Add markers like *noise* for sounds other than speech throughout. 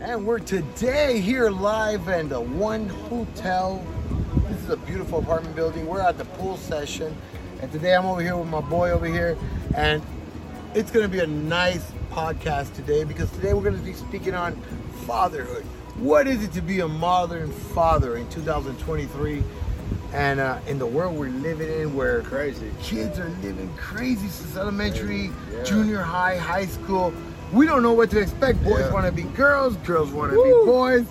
And we're today here live in the One Hotel. This is a beautiful apartment building. We're at the pool session. And today I'm over here with my boy over here. And it's going to be a nice podcast today because today we're going to be speaking on fatherhood. What is it to be a modern father in 2023? And uh, in the world we're living in, where Crazy. kids are living crazy since elementary, Yeah. junior high, high school. We don't know what to expect. Boys Yeah. want to be girls, girls want to be boys.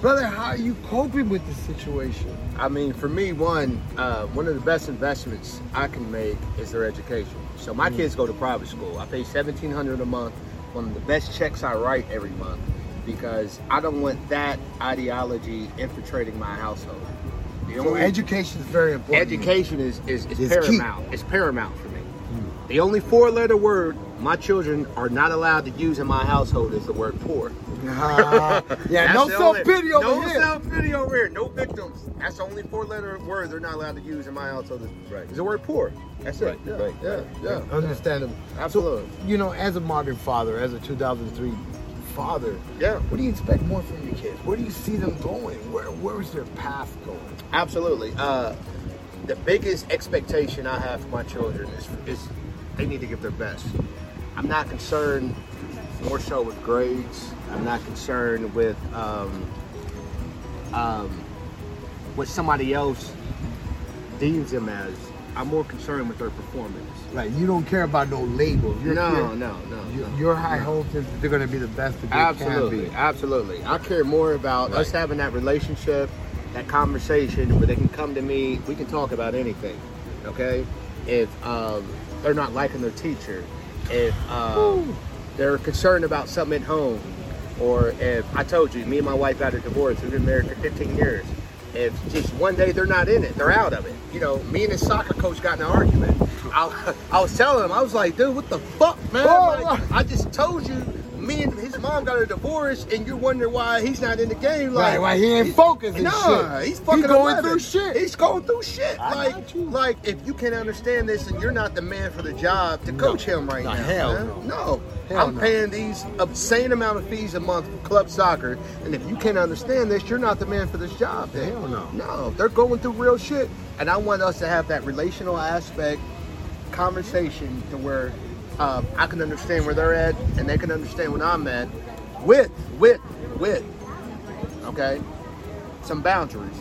Brother, how are you coping with this situation? I mean, for me, one uh, one of the best investments I can make is their education. So my kids go to private school. I pay seventeen hundred a month. One of the best checks I write every month because I don't want that ideology infiltrating my household. The So education is very important. education is is, is Is key. paramount. It's paramount for me. The only four-letter word my children are not allowed to use in my household is the word poor. Ah, *laughs* yeah, no self only- pity over no here. self pity over here. No victims. That's the only four letter word they're not allowed to use in my household. Is, Right. is the word poor. That's it. Right, Yeah, right, yeah, right. yeah. Understandable. Absolutely. You know, as a modern father, as a 2003 father, Yeah. what do you expect more from your kids? Where do you see them going? Where Where is their path going? Absolutely. Uh, the biggest expectation I have for my children is, is they need to give their best. I'm not concerned more so with grades. I'm not concerned with um, um, what somebody else deems them as. I'm more concerned with their performance. Like, you don't care about no labels. Your No, kid- no, no, Your, no. your high hopes is they're going to be the best that they Absolutely, can be. absolutely. I care more about us having that relationship, that conversation where they can come to me. We can talk about anything. Okay, if um, they're not liking their teacher, if um, they're concerned about something at home, or if I told you, me and my wife got a divorce. We've been married for 15 years. If just one day they're not in it, they're out of it. You know, me and his soccer coach got in an argument. I, I was telling him, I was like, dude, what the fuck, man? Like, I just told you, me and his mom got a divorce, and you're wondering why he's not in the game. Like, Right, why he ain't and nah, shit. he's fucking He going 11. through shit. He's going through shit. I like, like if you can't understand this, and you're not the man for the job to coach him right No, now. hell man. no. No, Hell I'm paying these obscene amount of fees a month for club soccer, and if you can't understand this, you're not the man for this job. Then. Hell no. No, they're going through real shit, and I want us to have that relational aspect conversation to where um, I can understand where they're at, and they can understand where I'm at, with with with okay some boundaries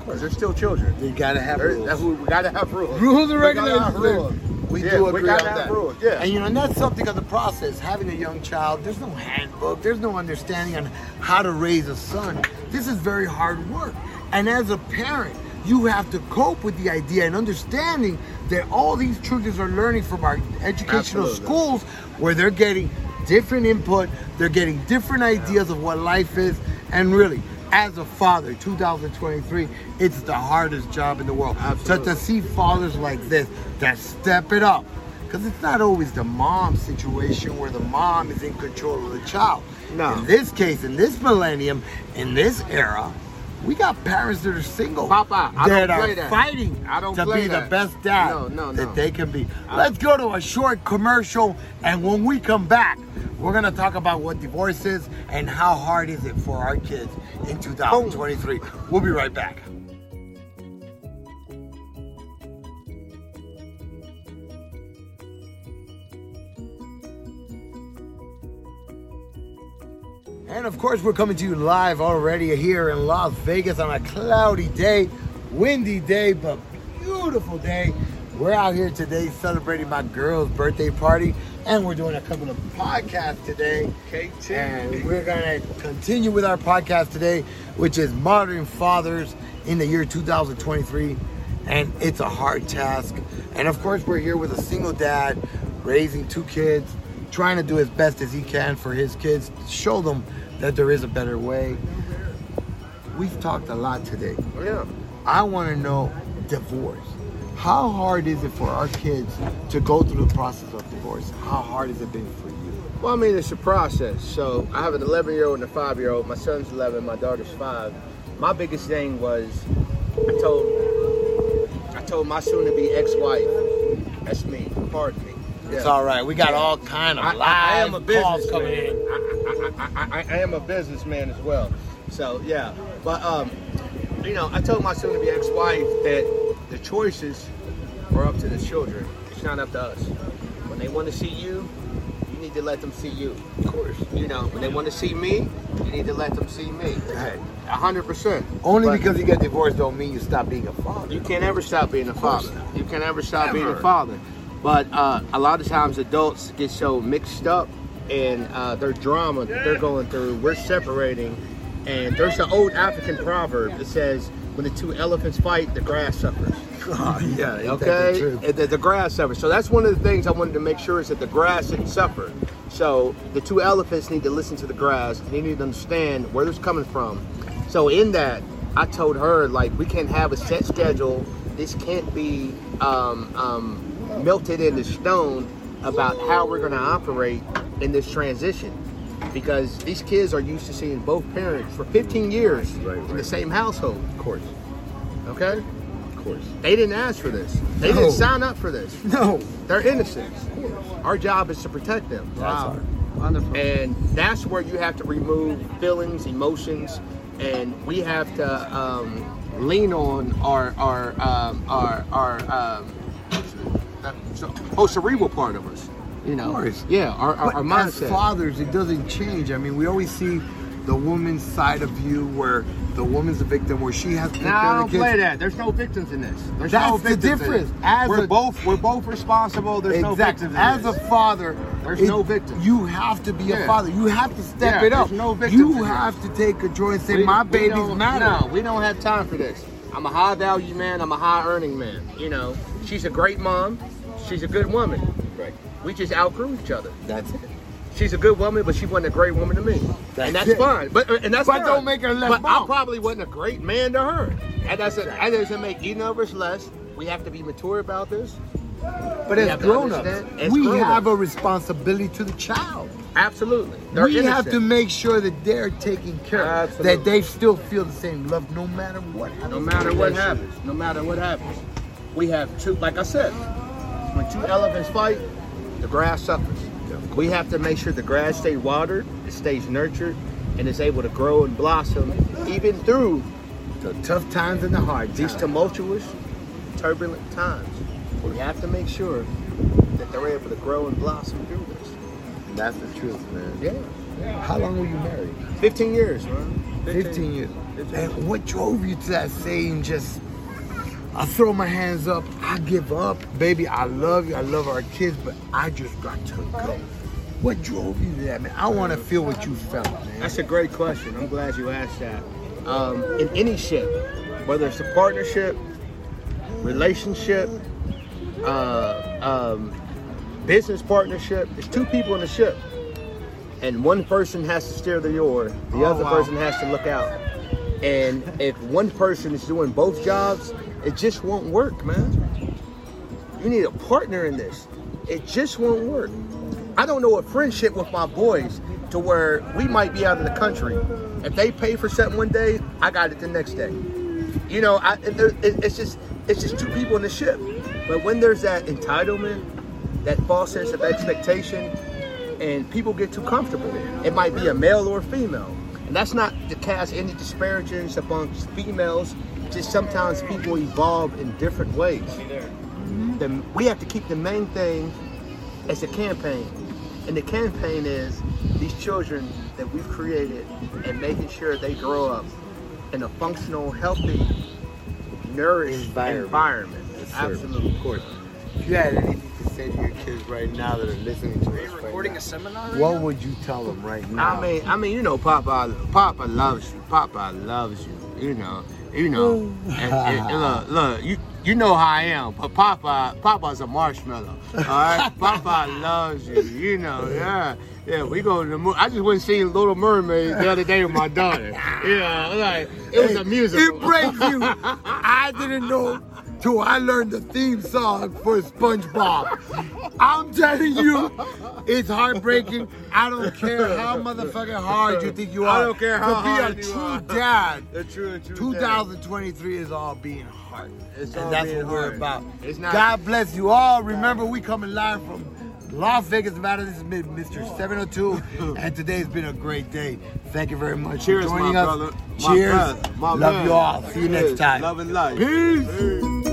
because they're still children. You got to have There- rules. that's what- we gotta have rules. Rules and We regulations. rules. We Yeah, do we agree gotta on have that. rules. Yeah. And you know, and that's something of the process. Having a young child, there's no handbook, there's no understanding on how to raise a son. This is very hard work. And as a parent, you have to cope with the idea and understanding that all these children are learning from our educational Absolutely. schools where they're getting different input, they're getting different ideas of what life is, and really, as a father, 2023, it's the hardest job in the world. Absolutely. to see fathers like this that step it up. Because it's not always the mom situation where the mom is in control of the child. No. In this case, in this millennium, in this era, we got parents that are single. Papa, I that are that. fighting I don't to be the best dad No, no, that they can be. Let's go to a short commercial, and when we come back, we're gonna talk about what divorce is and how hard is it for our kids in 2023. We'll be right back. And of course, we're coming to you live already here in Las Vegas on a cloudy day, windy day, but beautiful day. We're out here today celebrating my girl's birthday party, and we're doing a couple of podcasts today. KT. And we're gonna continue with our podcast today, which is Modern Fathers in the year 2023. And it's a hard task. And of course, we're here with a single dad raising two kids, trying to do as best as he can for his kids, show them that there is a better way. We've talked a lot today. Oh, yeah. I want to know divorce. How hard is it for our kids to go through the process of divorce? How hard has it been for you? Well, I mean, it's a process. So I have an 11 year old and a 5 year old. My son's 11, my daughter's 5. My biggest thing was I told I told my soon to be ex wife, that's me, pardon me. It's Yeah. all right. We got all kind of I, live I am a calls coming in. I, I, am a businessman as well. So yeah, but um, you know, I told my soon-to-be ex-wife that the choices are up to the children. It's not up to us. When they want to see you, you need to let them see you. Of course. You know, when they want to see me, you need to let them see me. Hundred percent. Only But- because you get divorced don't mean you stop being a father. You can't ever stop being a father. You can't ever stop being a father. But uh, a lot of times adults get so mixed up in uh, their drama that they're going through. We're separating. And there's an old African proverb that says, when the two elephants fight, the grass suffers. *laughs* Oh, yeah, ain't that the Okay? The, the grass suffers. So that's one of the things I wanted to make sure is that the grass didn't suffer. So the two elephants need to listen to the grass. They need to understand where it's coming from. So in that, I told her like we can't have a set schedule. This can't be um, um, melted into stone about how we're going to operate in this transition. Because these kids are used to seeing both parents for 15 years Right, in the same household. Of course. Okay, Of course. they didn't ask for this. They No. didn't sign up for this. No. They're innocent. Our job is to protect them. Wow. Wonderful. And that's where you have to remove feelings, emotions, and we have to um, lean on our our um, our our um, uh, so- oh cerebral part of us. You know. course. Yeah. Our our, our as fathers, it doesn't change. I mean, we always see the woman's side of you where the woman's a victim, where she has to No, I of don't play that. There's no victims in this. There's That's no the difference. As we're a- both we're both responsible. There's no victims in As this. a father, There's it- no victim. You have to be a father. You have to step Yeah, it up. there's no victims you have to take control and say, We- "My we babies matter." No, we don't have time for this. I'm a high value man. I'm a high earning man. You know, she's a great mom. She's a good woman. Right. We just outgrew each other. That's it. She's a good woman, but she wasn't a great woman to me, That's and that's it. fine. But uh, and that's But fine. don't make her less But I probably wasn't a great man to her. and doesn't that doesn't make either of us less. We have to be mature about this. But We as have grown ups, understand. As we grown-ups. have a responsibility to the child. Absolutely, They're we have to make sure that they're taken care of, Absolutely. that they still feel the same love no matter what happens. No matter what happens, no matter what happens, we have two. Like I said, when two elephants fight, the grass suffers. We have to make sure the grass stays watered, it stays nurtured, and is able to grow and blossom even through The tough times and the hard these tumultuous, turbulent times. We have to make sure that they're able to grow and blossom through this. That's the truth, man. Yeah, How long were you married? 15 years, man. 15 years. 15 And what drove you to that saying just, I throw my hands up, I give up. Baby, I love you, I love our kids, but I just got to go. What drove you to that, man? I want to feel what you felt, man. That's a great question. I'm glad you asked that. Um, in any ship, whether it's a partnership, relationship, uh, um, business partnership, there's two people in the ship, and one person has to steer the oar, the Oh, other wow. person has to look out. And if one person is doing both jobs, it just won't work, man. You need a partner in this. It just won't work. I don't know a friendship with my boys to where we might be out of the country. If they pay for something one day, I got it the next day. You know, I, it- it's just it's just two people in the ship. But when there's that entitlement, that false sense of expectation, and people get too comfortable, it might be a male or a female, and that's not to cast any disparagements amongst females. Just sometimes people evolve in different ways. The, we have to keep the main thing as a campaign. And the campaign is these children that we've created and making sure they grow up in a functional, healthy, nourished Environment. environment. Yes. Absolutely. Of course. If you had anything to say to your kids right now that are listening to Are us you right recording now, a seminar? Right what now? would you tell them right now? I mean, I mean, you know, Papa, Papa loves you. Papa loves you. You know, you know. and, and- and look, look, you you know how I am, but Papa, Papa's a marshmallow. All right, *laughs* Papa loves you. You know, yeah, yeah. We go to the movie. I just went and seen Little Mermaid the other day with my daughter. Yeah, like it was a musical. It breaks you. *laughs* I didn't know till I learned the theme song for SpongeBob. I'm telling you, it's heartbreaking. I don't care how motherfucking hard you think you are. I don't care how to hard be a true dad. The true, true. 2023 is all being hard. It's and all that's what we're about. It's not- God bless you all. Remember, we coming live from Las Vegas, Nevada. This oh has been Mr. 702, and today's been a great day. Thank you very much Cheers, for joining my us. brother. Cheers. My Love you all. See you next time. Love and life. Peace. Peace.